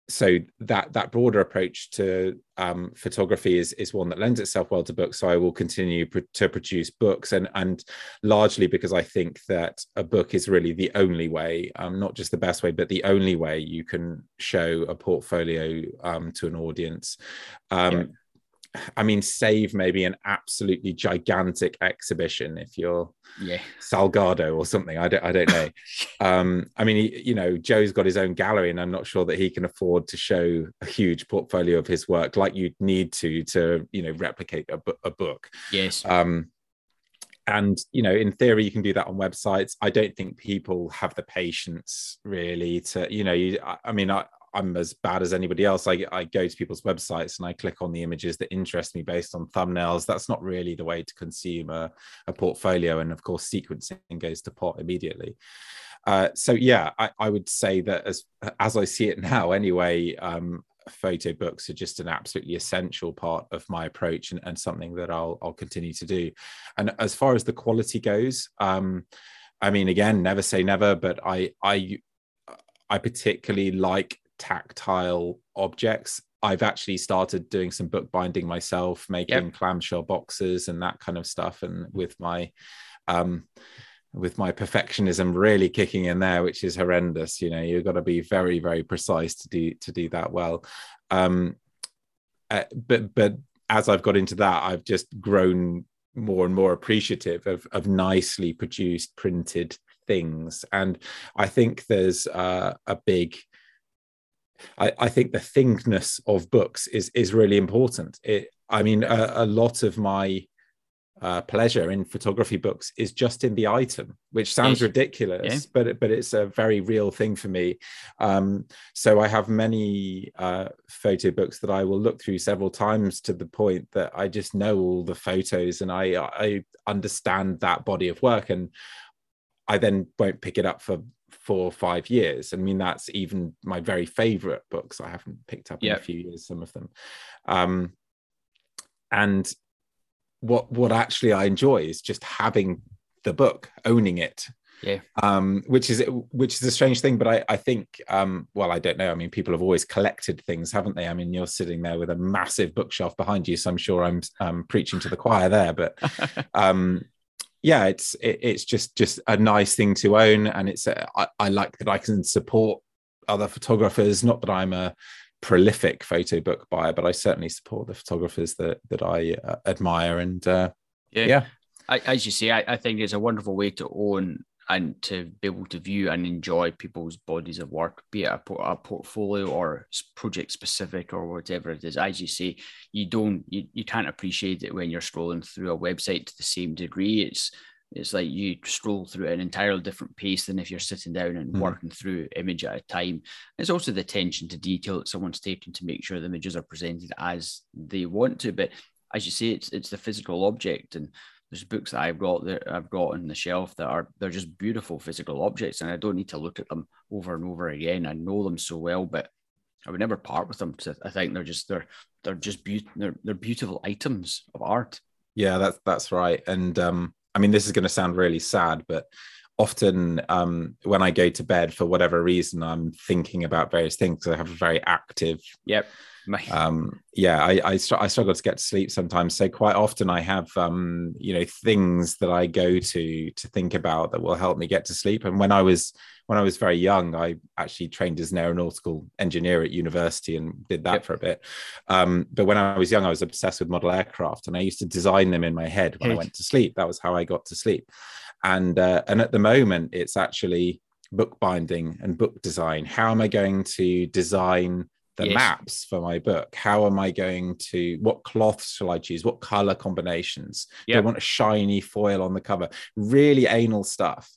so that that broader approach to um, photography is is one that lends itself well to books. So I will continue pr- to produce books, and and largely because I think that a book is really the only way, um, not just the best way, but the only way you can show a portfolio um, to an audience. Um, yeah. I mean, save maybe an absolutely gigantic exhibition if you're yeah Salgado or something. I don't I don't know. um, I mean, he, you know, Joe's got his own gallery, and I'm not sure that he can afford to show a huge portfolio of his work like you'd need to to you know replicate a, a book. Yes. Um, and you know in theory you can do that on websites i don't think people have the patience really to you know you, I, I mean I, I'm as bad as anybody else. I, I go to people's websites and I click on the images that interest me based on thumbnails. That's not really the way to consume a, a portfolio. And of course, sequencing goes to pot immediately. Uh, so yeah, I, I, would say that as as I see it now, anyway, um, photo books are just an absolutely essential part of my approach and, and something that I'll I'll continue to do. And as far as the quality goes, um, I mean, again, never say never, but I I I particularly like tactile objects. I've actually started doing some bookbinding myself, making yep. clamshell boxes and that kind of stuff. And with my um, with my perfectionism really kicking in there, which is horrendous. You know, you've got to be very, very precise to do to do that well. Um, uh, but but as I've got into that, I've just grown more and more appreciative of of nicely produced printed things, and I think there's uh, a big I, I think the thingness of books is is really important. It, I mean, a, a lot of my uh, pleasure in photography books is just in the item, which sounds ridiculous, yeah. but but it's a very real thing for me. Um, so I have many uh, photo books that I will look through several times to the point that I just know all the photos and I I understand that body of work, and I then won't pick it up for four or five years. I mean, that's even my very favorite books. I haven't picked up in a few years, some of them. Um, and what what actually I enjoy is just having the book, owning it. Yeah. Um, which is which is a strange thing, but I I think um, well I don't know. I mean, people have always collected things, haven't they? I mean, you're sitting there with a massive bookshelf behind you, so I'm sure I'm um, preaching to the choir there, but um, yeah, it's it, it's just just a nice thing to own, and it's a, I, I like that I can support other photographers. Not that I'm a prolific photo book buyer, but I certainly support the photographers that that I uh, admire. And uh, yeah, yeah. I, as you say, I, I think it's a wonderful way to own and to be able to view and enjoy people's bodies of work, be it a, a portfolio or project specific or whatever it is. As you say, you don't, you, you can't appreciate it when you're scrolling through a website to the same degree. It's it's like you stroll through an entirely different pace than if you're sitting down and mm. working through image at a time. It's also the attention to detail that someone's taken to make sure the images are presented as they want to. But as you say, it's it's the physical object, and there's books that I've got that I've got on the shelf that are they're just beautiful physical objects, and I don't need to look at them over and over again. I know them so well, but I would never part with them because I think they're just they're they're just be- they're they're beautiful items of art. Yeah, that's that's right, and um I mean, this is going to sound really sad, but often um, when I go to bed for whatever reason, I'm thinking about various things. I have a very active. Yep. um, yeah, I I, str- I, struggle to get to sleep sometimes. So quite often I have um, you know things that I go to to think about that will help me get to sleep. And when I was when I was very young, I actually trained as an aeronautical engineer at university and did that yep. for a bit. Um, but when I was young, I was obsessed with model aircraft, and I used to design them in my head when I went to sleep. That was how I got to sleep. And uh, and at the moment, it's actually bookbinding and book design. How am I going to design the yes. maps for my book how am i going to what cloths shall i choose what color combinations yep. do i want a shiny foil on the cover really anal stuff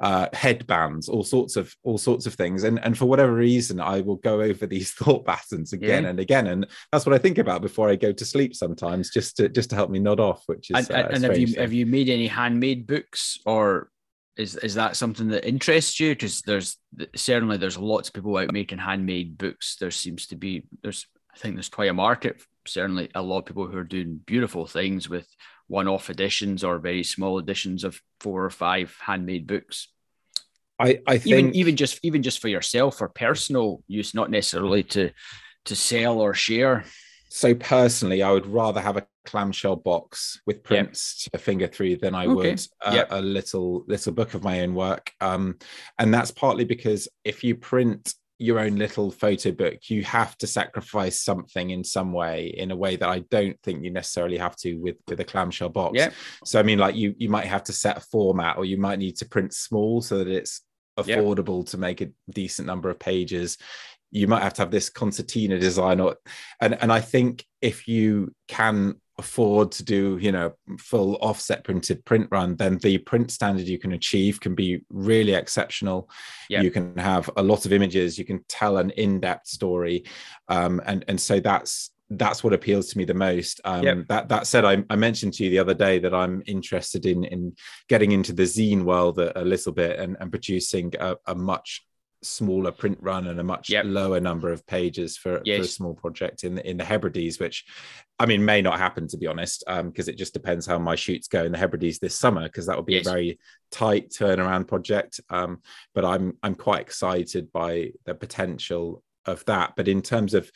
uh, headbands all sorts of all sorts of things and and for whatever reason i will go over these thought patterns again yeah. and again and that's what i think about before i go to sleep sometimes just to just to help me nod off which is and, uh, and have you thing. have you made any handmade books or is is that something that interests you? Because there's certainly there's lots of people out making handmade books. There seems to be there's I think there's quite a market. Certainly, a lot of people who are doing beautiful things with one-off editions or very small editions of four or five handmade books. I, I think even even just even just for yourself for personal use, not necessarily to to sell or share. So personally, I would rather have a clamshell box with prints yep. to finger through than I okay. would a, yep. a, little little book of my own work. Um, and that's partly because if you print your own little photo book, you have to sacrifice something in some way, in a way that I don't think you necessarily have to with with a clamshell box. Yeah. So I mean, like you you might have to set a format, or you might need to print small so that it's affordable yep. to make a decent number of pages you might have to have this concertina design or and and i think if you can afford to do you know full offset printed print run then the print standard you can achieve can be really exceptional yep. you can have a lot of images you can tell an in-depth story um, and and so that's that's what appeals to me the most. Um, yep. That that said, I, I, mentioned to you the other day that I'm interested in in getting into the zine world a, a little bit and, and producing a, a, much smaller print run and a much yep. lower number of pages for, yes. for, a small project in the in the Hebrides, which I mean may not happen to be honest, because um, it just depends how my shoots go in the Hebrides this summer, because that would be yes. a very tight turnaround project. Um, but I'm I'm quite excited by the potential of that. But in terms of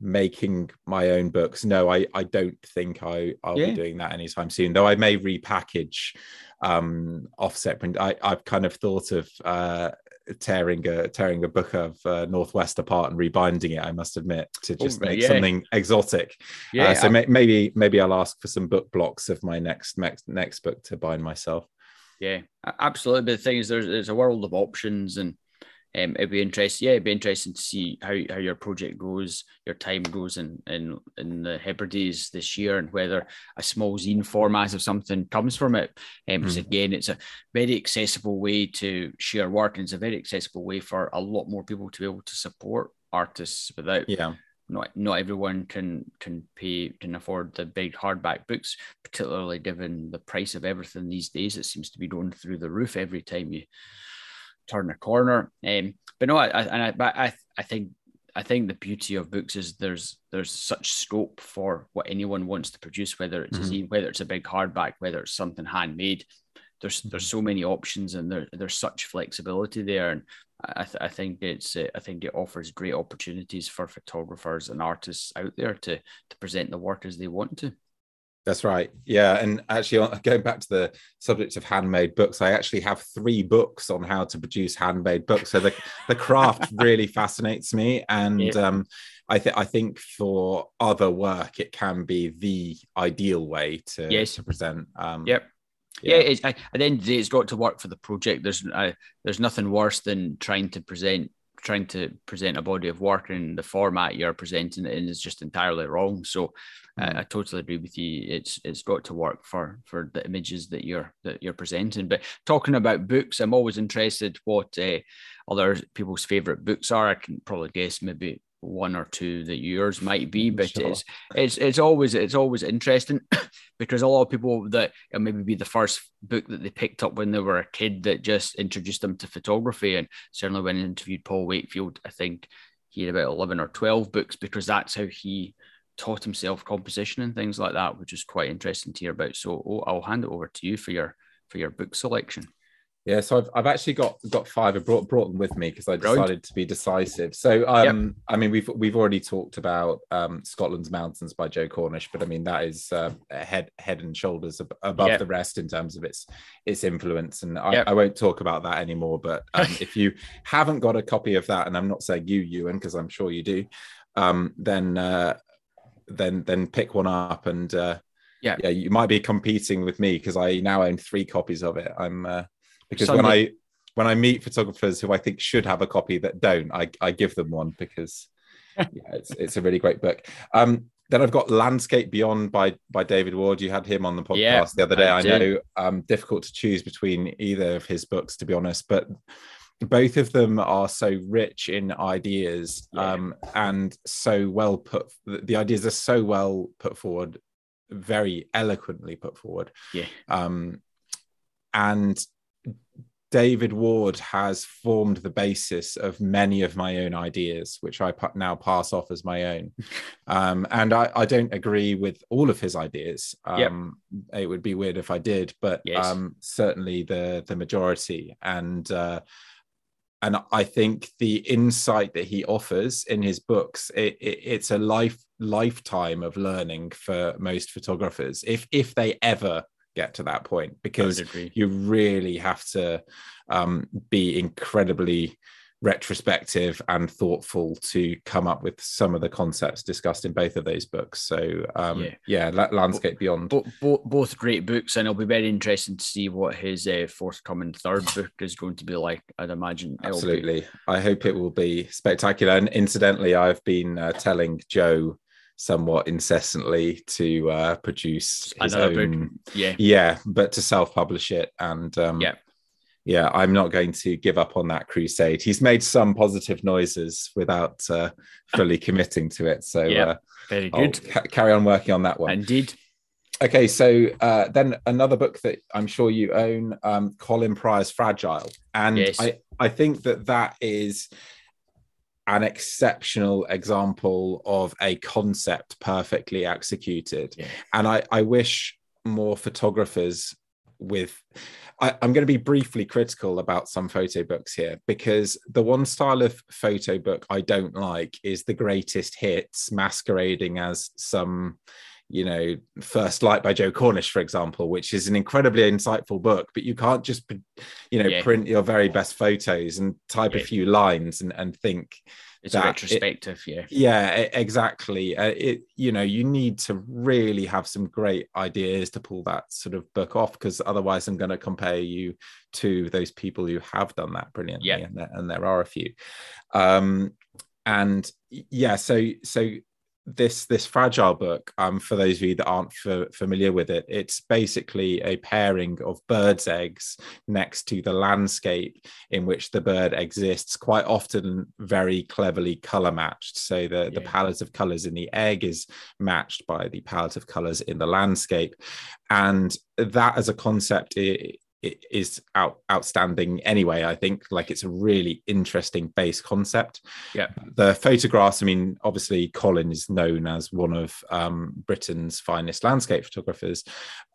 making my own books, no, I I don't think I I'll yeah. be doing that anytime soon. Though I may repackage um offset print. I I've kind of thought of uh tearing a tearing a book of uh, Northwest apart and rebinding it. I must admit to just oh, make yeah. something exotic. Yeah. Uh, so may, maybe maybe I'll ask for some book blocks of my next next next book to bind myself. Yeah, absolutely. But the thing is, there's there's a world of options and um, it'd be interesting. Yeah, it'd be interesting to see how, how your project goes, your time goes in in in the Hebrides this year, and whether a small zine format of something comes from it. Um, because mm. again, it's a very accessible way to share work, and it's a very accessible way for a lot more people to be able to support artists without yeah not not everyone can can pay can afford the big hardback books, particularly given the price of everything these days. It seems to be going through the roof every time you turn a corner. Um, but no, I, I and I, but I, I think I think the beauty of books is there's there's such scope for what anyone wants to produce, whether it's mm-hmm. a zine, whether it's a big hardback, whether it's something handmade. there's there's mm-hmm. so many options and there, there's such flexibility there and I, th- I think it's uh, I think it offers great opportunities for photographers and artists out there to to present the work as they want to. That's right. Yeah, and actually, going back to the subject of handmade books, I actually have three books on how to produce handmade books. So the the craft really fascinates me, and yeah. um, I think I think for other work, it can be the ideal way to yes. to present. Um, yep. Yeah, yeah it's, I, at the end of the day, it's got to work for the project. There's uh, there's nothing worse than trying to present trying to present a body of work in the format you're presenting it in is just entirely wrong. So mm. I totally agree with you. It's it's got to work for for the images that you're that you're presenting. But talking about books, I'm always interested what uh, other people's favorite books are. I can probably guess maybe one or two that yours might be, but sure. it's it's it's always it's always interesting because a lot of people that maybe be the first book that they picked up when they were a kid that just introduced them to photography. And certainly when I interviewed Paul Wakefield, I think he had about eleven or twelve books because that's how he taught himself composition and things like that, which is quite interesting to hear about. So oh, I'll hand it over to you for your for your book selection. Yeah, so I've, I've actually got got five. I brought brought them with me because I decided to be decisive. So, um, yep. I mean, we've we've already talked about um, Scotland's Mountains by Joe Cornish, but I mean that is uh, head head and shoulders ab- above yep. the rest in terms of its its influence. And I, yep. I won't talk about that anymore. But um, if you haven't got a copy of that, and I'm not saying you, Ewan, because I'm sure you do, um, then uh, then then pick one up and uh, yeah, yeah, you might be competing with me because I now own three copies of it. I'm uh, because Sunday. when I when I meet photographers who I think should have a copy that don't, I, I give them one because yeah, it's it's a really great book. Um, then I've got Landscape Beyond by by David Ward. You had him on the podcast yeah, the other day. I, I know um, difficult to choose between either of his books, to be honest, but both of them are so rich in ideas yeah. um, and so well put. The ideas are so well put forward, very eloquently put forward. Yeah. Um, and David Ward has formed the basis of many of my own ideas, which I now pass off as my own. Um, and I, I, don't agree with all of his ideas. Um, yep. It would be weird if I did, but yes. um, certainly the the majority. And uh, and I think the insight that he offers in his books, it, it, it's a life lifetime of learning for most photographers, if if they ever get to that point because you really have to um, be incredibly retrospective and thoughtful to come up with some of the concepts discussed in both of those books. So um, yeah, yeah landscape beyond. Bo- bo- both great books, and it'll be very interesting to see what his uh, forthcoming third book is going to be like. I'd imagine. Absolutely, I hope it will be spectacular. And incidentally, I've been uh, telling Joe somewhat incessantly to uh, produce his Another own, book. yeah, yeah, but to self-publish it, and um, yeah, yeah, I'm not going to give up on that crusade. He's made some positive noises without uh, fully committing to it, so yeah, uh, very good. Ca- carry on working on that one. Indeed. Okay, so uh, then another book that I'm sure you own, um, Colin Prior's Fragile, and yes. I I think that that is an exceptional example of a concept perfectly executed. Yeah. And I, I wish more photographers with I, am going to be briefly critical about some photo books here because the one style of photo book I don't like is the greatest hits masquerading as some you know first light by joe cornish for example which is an incredibly insightful book but you can't just you know yeah. print your very best photos and type yeah. a few lines and, and think it's a retrospective it, yeah yeah exactly uh, it you know you need to really have some great ideas to pull that sort of book off because otherwise i'm going to compare you to those people who have done that brilliantly yeah. and, there, and there are a few um and yeah so so this this fragile book um for those of you that aren't f- familiar with it it's basically a pairing of birds eggs next to the landscape in which the bird exists quite often very cleverly color matched so the yeah. the palette of colors in the egg is matched by the palette of colors in the landscape and that as a concept it, it is out, outstanding anyway. I think like it's a really interesting base concept. Yeah. The photographs, I mean, obviously Colin is known as one of um, Britain's finest landscape photographers.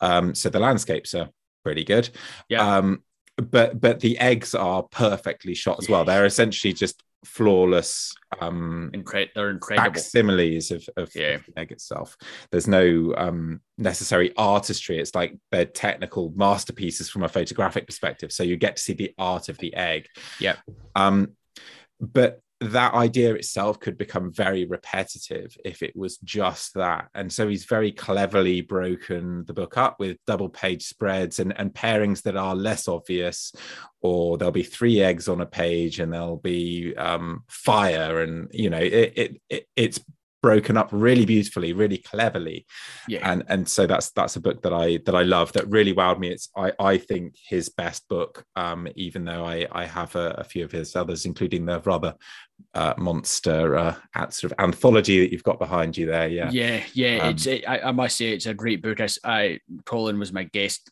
Um, so the landscapes are pretty good. Yeah. Um, but but the eggs are perfectly shot as well. They're essentially just flawless um Incre- they're incredible. facsimiles of, of, yeah. the egg itself. There's no um necessary artistry. It's like they're technical masterpieces from a photographic perspective. So you get to see the art of the egg. Yeah um but that idea itself could become very repetitive if it was just that. And so he's very cleverly broken the book up with double page spreads and, and pairings that are less obvious, or there'll be three eggs on a page and there'll be um, fire. And, you know, it, it, it it's broken up really beautifully, really cleverly. Yeah. And and so that's that's a book that I that I love that really wowed me. It's I I think his best book, um, even though I I have a, a few of his others, including the rather uh, monster uh, sort of anthology that you've got behind you there. Yeah. Yeah, yeah. Um, it's it, I, I must say it's a great book. I, I Colin was my guest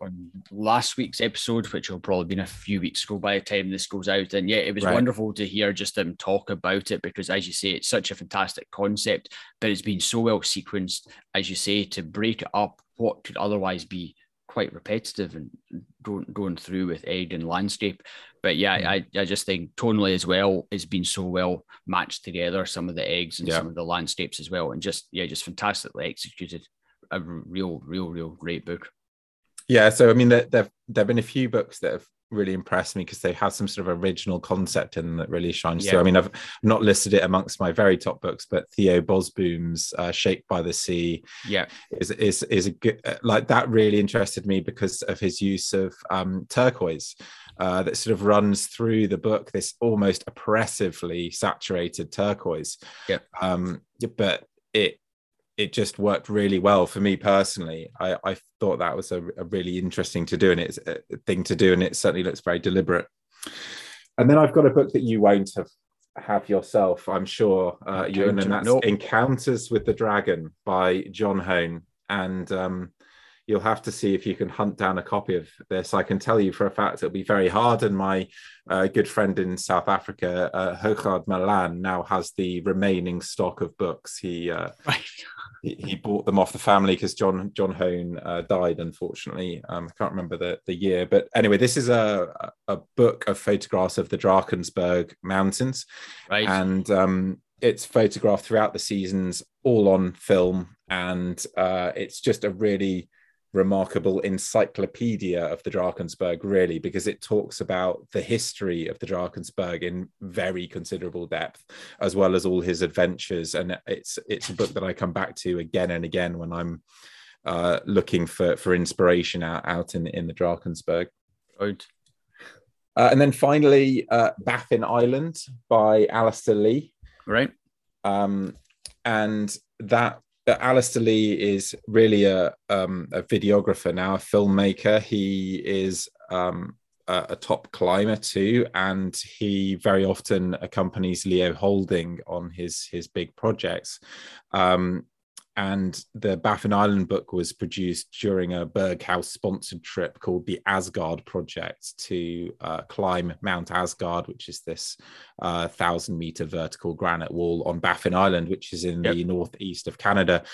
on last week's episode, which will probably been a few weeks ago by the time this goes out. And yeah, it was right. wonderful to hear just them talk about it because, as you say, it's such a fantastic concept, but it's been so well sequenced, as you say, to break it up what could otherwise be quite repetitive and going going through with egg and landscape. But yeah, mm. I, I just think tonally as well it's been so well matched together, some of the eggs and yeah. some of the landscapes as well. And just yeah, just fantastically executed. A real, real, real great book. Yeah, so I mean, there there have been a few books that have really impressed me because they have some sort of original concept in them that really shines yeah. through. I mean, I've not listed it amongst my very top books, but Theo Bosboom's uh, "Shaped by the Sea," yeah, is is is a good uh, like that. Really interested me because of his use of um, turquoise. Uh, that sort of runs through the book, this almost oppressively saturated turquoise. Yeah. Um, but it it just worked really well for me personally. I, I thought that was a, a, really interesting to do and it's a thing to do, and it certainly looks very deliberate. And then I've got a book that you won't have have yourself, I'm sure, uh, Ewan, and that's Encounters with the Dragon by John Hone. And um, you'll have to see if you can hunt down a copy of this. I can tell you for a fact it'll be very hard. And my uh, good friend in South Africa, uh, Malan, now has the remaining stock of books. He uh, right he, he bought them off the family because John John Hone uh, died unfortunately. Um, I can't remember the, the year, but anyway, this is a a book of photographs of the Drakensberg Mountains, right. and um, it's photographed throughout the seasons, all on film, and uh, it's just a really remarkable encyclopedia of the Drakensberg, really, because it talks about the history of the Drakensberg in very considerable depth, as well as all his adventures. And it's it's a book that I come back to again and again when I'm uh, looking for for inspiration out, out in in the Drakensberg. Right. Uh, and then finally, uh, Baffin Island by Alastair Lee. Right. Um, and that Alastair Lee is really a, um, a videographer now, a filmmaker. He is um, a, a, top climber too, and he very often accompanies Leo Houlding on his his big projects. Um, and the Baffin Island book was produced during a Berghaus sponsored trip called the Asgard Project to uh, climb Mount Asgard, which is this uh, thousand meter vertical granite wall on Baffin Island, which is in yep. the northeast of Canada.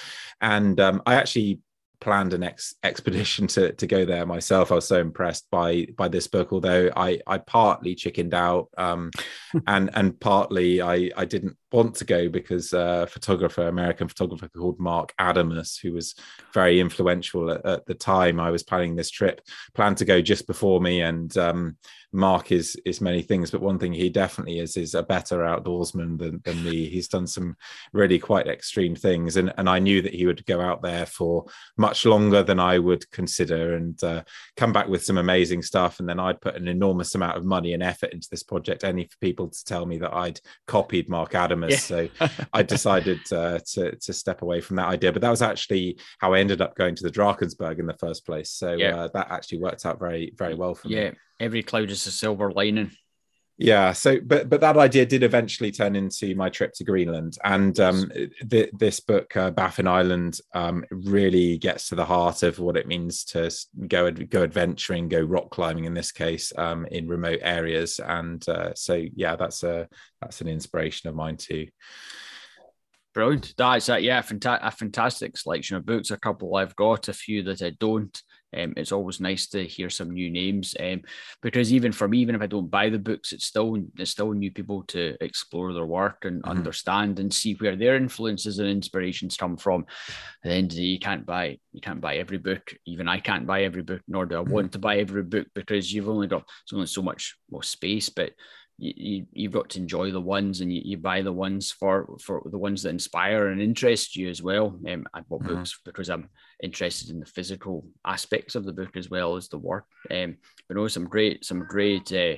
And um, I actually planned an ex- expedition to to go there myself. I was so impressed by by this book, although I I partly chickened out, um, and and partly I I didn't want to go because uh, a photographer, American photographer called Marc Adamus, who was very influential at, at, the time I was planning this trip, planned to go just before me. And um, Marc is is many things, but one thing he definitely is is a better outdoorsman than, than me. He's done some really quite extreme things, and and I knew that he would go out there for much longer than I would consider, and uh, come back with some amazing stuff. And then I'd put an enormous amount of money and effort into this project, only for people to tell me that I'd copied Marc Adamus yeah. So I decided uh, to to step away from that idea. But that was actually how I ended up going to the Drakensberg in the first place. So yeah. uh, that actually worked out very very well for yeah. me. Yeah, every cloud is a silver lining yeah so but but that idea did eventually turn into my trip to greenland and um th- this book uh, baffin island um really gets to the heart of what it means to go go adventuring go rock climbing in this case um in remote areas and uh, so yeah that's a that's an inspiration of mine too Brilliant. That's it. Yeah, fanta- a fantastic selection of books. A couple I've got, a few that I don't. Um, it's always nice to hear some new names um, because even for me, even if I don't buy the books, it's still it's still new people to explore their work and mm-hmm. understand and see where their influences and inspirations come from. At the end of the day, you can't buy you can't buy every book. Even I can't buy every book, nor do I mm-hmm. want to buy every book because you've only got only so much more space. But you, you have got to enjoy the ones and you, you buy the ones for for the ones that inspire and interest you as well um, i bought mm-hmm. books because i'm interested in the physical aspects of the book as well as the work um but no some great some great uh,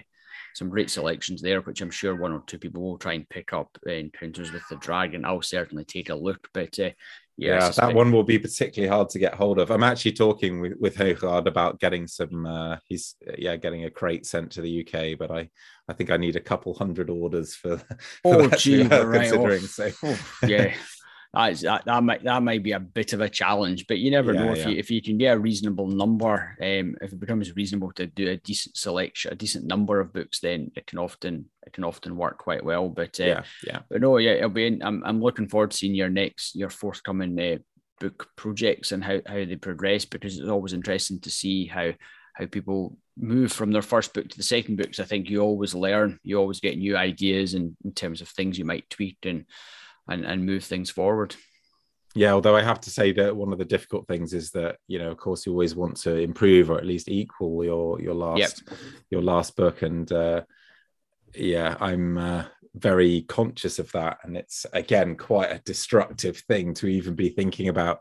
some great selections there, which I'm sure one or two people will try and pick up. Uh, Encounters with the Dragon. I'll certainly take a look, but uh, yeah, yeah that one will be particularly hard to get hold of. I'm actually talking with, with Gerard about getting some. Uh, he's yeah, getting a crate sent to the UK, but I I think I need a couple hundred orders for. for oh, gee, right considering so. Oh, yeah. That's, that, that might that might be a bit of a challenge, but you never yeah, know if yeah. you if you can get a reasonable number. Um, if it becomes reasonable to do a decent selection, a decent number of books, then it can often it can often work quite well. But uh, yeah, yeah. But no, yeah, it'll be. In, I'm I'm looking forward to seeing your next your forthcoming uh, book projects and how how they progress because it's always interesting to see how how people move from their first book to the second book. So I think you always learn, you always get new ideas in, in terms of things you might tweak and and, and move things forward. Yeah, although I have to say that one of the difficult things is that you know, of course, you always want to improve or at least equal your your last yep. your last book, and uh, yeah, I'm uh, very conscious of that, and it's again quite a destructive thing to even be thinking about.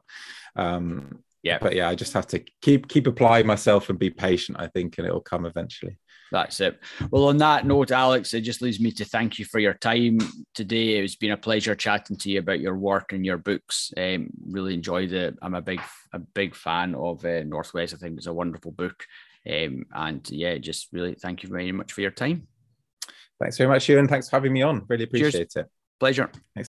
Um, yeah, but yeah, I just have to keep keep applying myself and be patient. I think, and it'll come eventually. That's it. Well, on that note, Alex, it just leaves me to thank you for your time today. It's been a pleasure chatting to you about your work and your books. Um, really enjoyed it. I'm a big, a big fan of uh, Northwest. I think it's a wonderful book. Um, and yeah, just really thank you very much for your time. Thanks very much, Ewan. Thanks for having me on. Really appreciate Cheers. it. Pleasure. Thanks.